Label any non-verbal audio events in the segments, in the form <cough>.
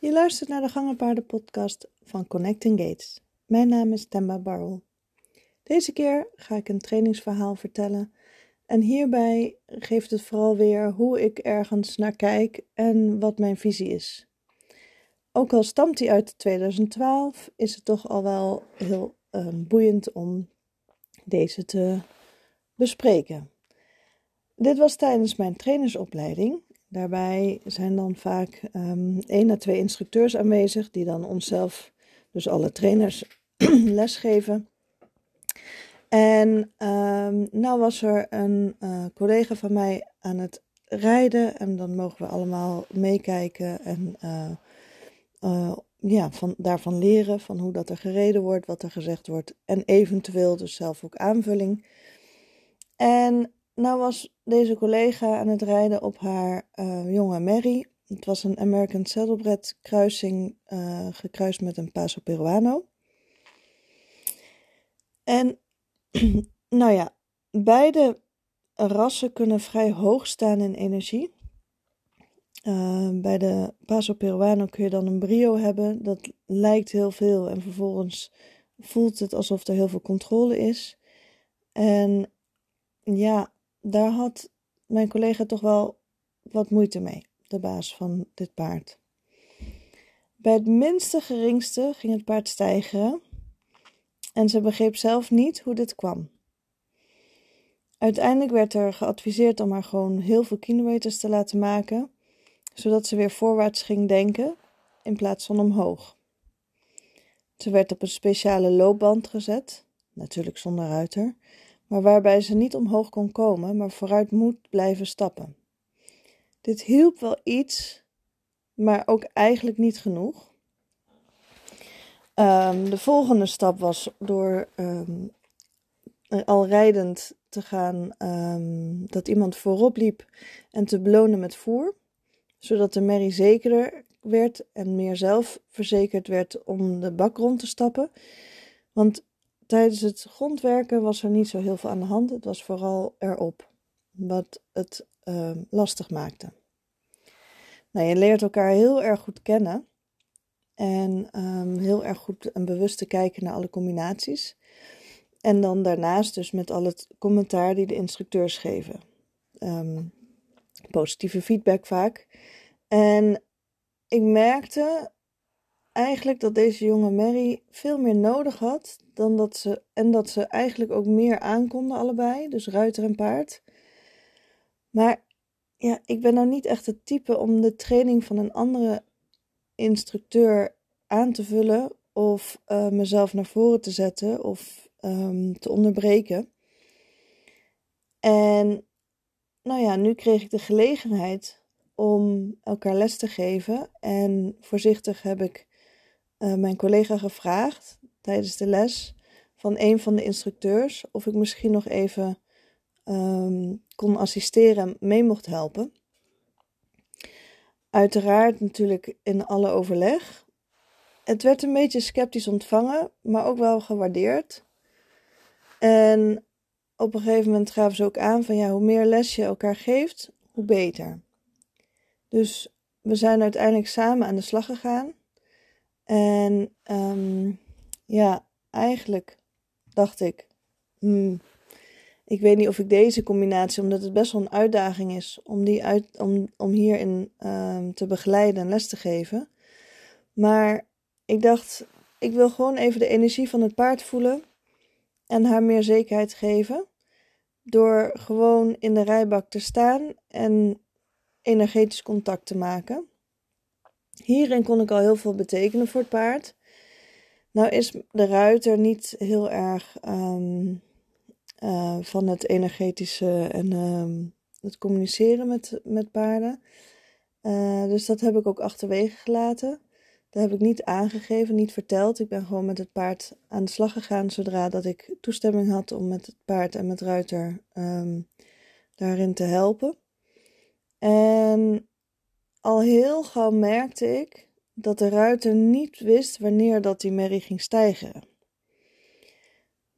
Je luistert naar de Gangenpaarden podcast van Connecting Gates. Mijn naam is Temba Barrel. Deze keer ga ik een trainingsverhaal vertellen en hierbij geeft het vooral weer hoe ik ergens naar kijk en wat mijn visie is. Ook al stamt die uit 2012, is het toch al wel heel uh, boeiend om deze te bespreken. Dit was tijdens mijn trainersopleiding Daarbij zijn dan vaak um, één à twee instructeurs aanwezig, die dan onszelf, dus alle trainers, <clears throat> lesgeven. En um, nou was er een uh, collega van mij aan het rijden en dan mogen we allemaal meekijken en uh, uh, ja, van, daarvan leren, van hoe dat er gereden wordt, wat er gezegd wordt en eventueel dus zelf ook aanvulling. En nou was deze collega aan het rijden op haar uh, jonge Mary. Het was een American Saddlebred kruising, uh, gekruist met een Paso Peruano. En <clears throat> nou ja, beide rassen kunnen vrij hoog staan in energie. Uh, bij de Paso Peruano kun je dan een brio hebben. Dat lijkt heel veel en vervolgens voelt het alsof er heel veel controle is. En ja, daar had mijn collega toch wel wat moeite mee, de baas van dit paard. Bij het minste geringste ging het paard stijgen en ze begreep zelf niet hoe dit kwam. Uiteindelijk werd er geadviseerd om haar gewoon heel veel kilometers te laten maken, zodat ze weer voorwaarts ging denken in plaats van omhoog. Ze werd op een speciale loopband gezet, natuurlijk zonder ruiter, maar waarbij ze niet omhoog kon komen, maar vooruit moet blijven stappen. Dit hielp wel iets, maar ook eigenlijk niet genoeg. Um, de volgende stap was door um, al rijdend te gaan, um, dat iemand voorop liep en te belonen met voer, zodat de merrie zekerder werd en meer zelfverzekerd werd om de bak rond te stappen. Want Tijdens het grondwerken was er niet zo heel veel aan de hand. Het was vooral erop, wat het uh, lastig maakte. Nou, je leert elkaar heel erg goed kennen. En um, heel erg goed en bewust te kijken naar alle combinaties. En dan daarnaast dus met al het commentaar die de instructeurs geven. Um, positieve feedback vaak. En ik merkte eigenlijk dat deze jonge Mary veel meer nodig had dan dat ze. En dat ze eigenlijk ook meer aankonden, allebei. Dus ruiter en paard. Maar ja, ik ben nou niet echt het type om de training van een andere instructeur aan te vullen. Of uh, mezelf naar voren te zetten of um, te onderbreken. En nou ja, nu kreeg ik de gelegenheid om elkaar les te geven. En voorzichtig heb ik uh, mijn collega gevraagd tijdens de les van een van de instructeurs of ik misschien nog even um, kon assisteren en mee mocht helpen. Uiteraard natuurlijk in alle overleg. Het werd een beetje sceptisch ontvangen, maar ook wel gewaardeerd. En op een gegeven moment gaven ze ook aan van ja, hoe meer les je elkaar geeft, hoe beter. Dus we zijn uiteindelijk samen aan de slag gegaan. En um, ja, eigenlijk dacht ik, hmm, ik weet niet of ik deze combinatie, omdat het best wel een uitdaging is om, die uit, om, om hierin um, te begeleiden en les te geven. Maar ik dacht, ik wil gewoon even de energie van het paard voelen en haar meer zekerheid geven. Door gewoon in de rijbak te staan en energetisch contact te maken. Hierin kon ik al heel veel betekenen voor het paard. Nou is de ruiter niet heel erg um, uh, van het energetische en um, het communiceren met, met paarden. Uh, dus dat heb ik ook achterwege gelaten. Dat heb ik niet aangegeven, niet verteld. Ik ben gewoon met het paard aan de slag gegaan zodra dat ik toestemming had om met het paard en met ruiter um, daarin te helpen. En al heel gauw merkte ik dat de ruiter niet wist wanneer dat die merrie ging stijgen.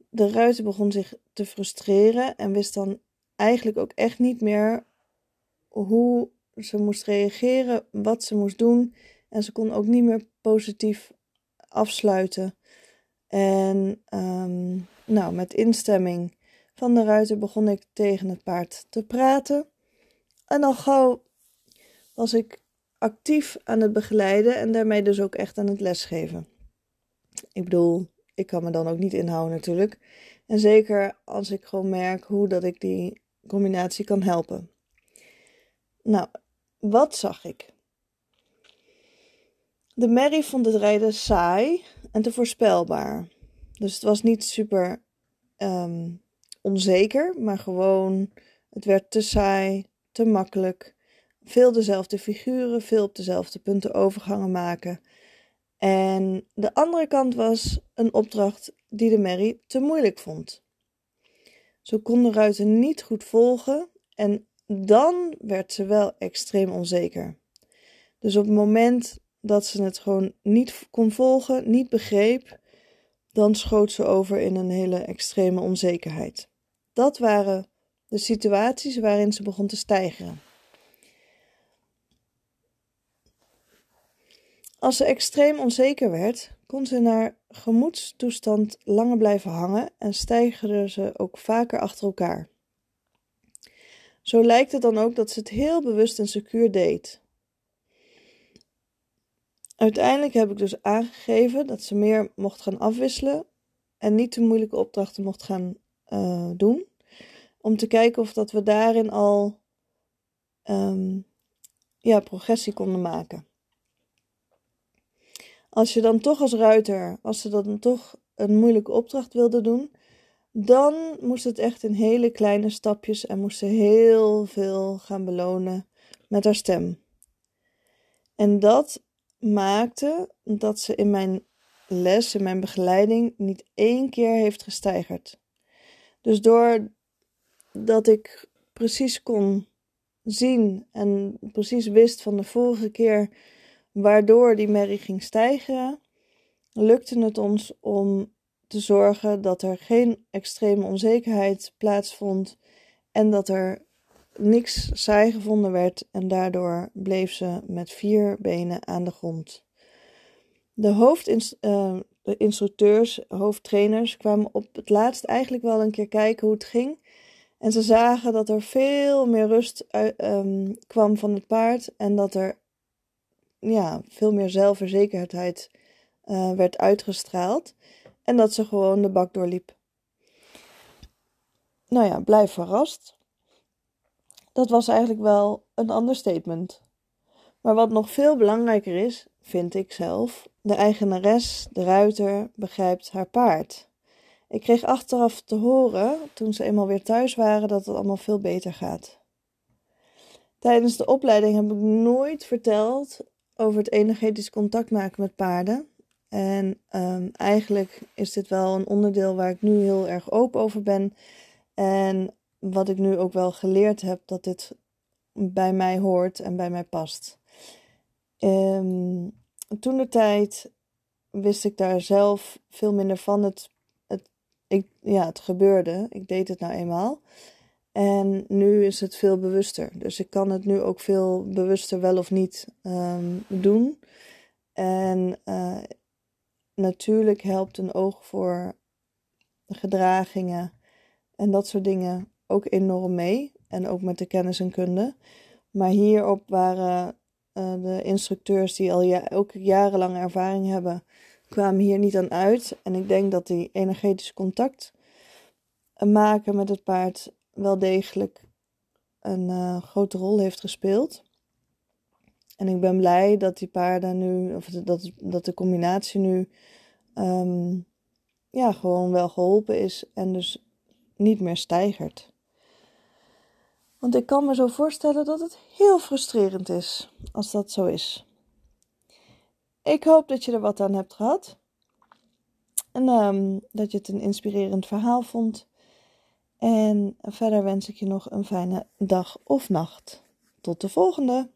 De ruiter begon zich te frustreren en wist dan eigenlijk ook echt niet meer hoe ze moest reageren, wat ze moest doen En ze kon ook niet meer positief afsluiten. En ehm, nou, met instemming van de ruiter begon ik tegen het paard te praten. En al gauw was ik actief aan het begeleiden en daarmee dus ook echt aan het lesgeven. Ik bedoel, ik kan me dan ook niet inhouden natuurlijk. En zeker als ik gewoon merk hoe dat ik die combinatie kan helpen. Nou, wat zag ik? De Mary vond het rijden saai en te voorspelbaar. Dus het was niet super ehm, onzeker, maar gewoon het werd te saai, te makkelijk. Veel dezelfde figuren, veel op dezelfde punten overgangen maken. En de andere kant was een opdracht die de Mary te moeilijk vond. Zo kon de ruiter niet goed volgen en dan werd ze wel extreem onzeker. Dus op het moment dat ze het gewoon niet kon volgen, niet begreep, dan schoot ze over in een hele extreme onzekerheid. Dat waren de situaties waarin ze begon te stijgen. Als ze extreem onzeker werd, kon ze in haar gemoedstoestand langer blijven hangen en stijgerde ze ook vaker achter elkaar. Zo lijkt het dan ook dat ze het heel bewust en secuur deed. Uiteindelijk heb ik dus aangegeven dat ze meer mocht gaan afwisselen en niet te moeilijke opdrachten mocht gaan uh, doen. Om te kijken of dat we daarin al um, ja, progressie konden maken. Als je dan toch als ruiter, als ze dan toch een moeilijke opdracht wilde doen, dan moest het echt in hele kleine stapjes en moest ze heel veel gaan belonen met haar stem. En dat maakte dat ze in mijn les, in mijn begeleiding, niet één keer heeft gesteigerd. Dus doordat ik precies kon zien en precies wist van de vorige keer waardoor die merrie ging stijgen, lukte het ons om te zorgen dat er geen extreme onzekerheid plaatsvond en dat er niks saai gevonden werd en daardoor bleef ze met vier benen aan de grond. De hoofdinstructeurs, uh, hoofdtrainers kwamen op het laatst eigenlijk wel een keer kijken hoe het ging. En ze zagen dat er veel meer rust um, kwam van het paard en dat er ja, veel meer zelfverzekerdheid uh, werd uitgestraald. En dat ze gewoon de bak doorliep. Nou ja, blijf verrast. Dat was eigenlijk wel een understatement. Maar wat nog veel belangrijker is, vind ik zelf, de eigenares, de ruiter, begrijpt haar paard. Ik kreeg achteraf te horen, toen ze eenmaal weer thuis waren, dat het allemaal veel beter gaat. Tijdens de opleiding heb ik nooit verteld over het energetisch contact maken met paarden. En um, eigenlijk is dit wel een onderdeel waar ik nu heel erg open over ben. En wat ik nu ook wel geleerd heb, dat dit bij mij hoort en bij mij past. Um, toen de tijd wist ik daar zelf veel minder van. Het, het, ja, het gebeurde. Ik deed het nou eenmaal. En nu is het veel bewuster. Dus ik kan het nu ook veel bewuster wel of niet um, doen. En uh, natuurlijk helpt een oog voor gedragingen en dat soort dingen ook enorm mee. En ook met de kennis en kunde. Maar hierop waren uh, de instructeurs die al ja ook jarenlang ervaring hebben, kwamen hier niet aan uit. En ik denk dat die energetisch contact maken met het paard wel degelijk een uh, grote rol heeft gespeeld. En ik ben blij dat die paarden nu, of dat, dat de combinatie nu, um, ja, gewoon wel geholpen is en dus niet meer stijgert. Want ik kan me zo voorstellen dat het heel frustrerend is als dat zo is. Ik hoop dat je er wat aan hebt gehad. En um, dat je het een inspirerend verhaal vond. En verder wens ik je nog een fijne dag of nacht. Tot de volgende!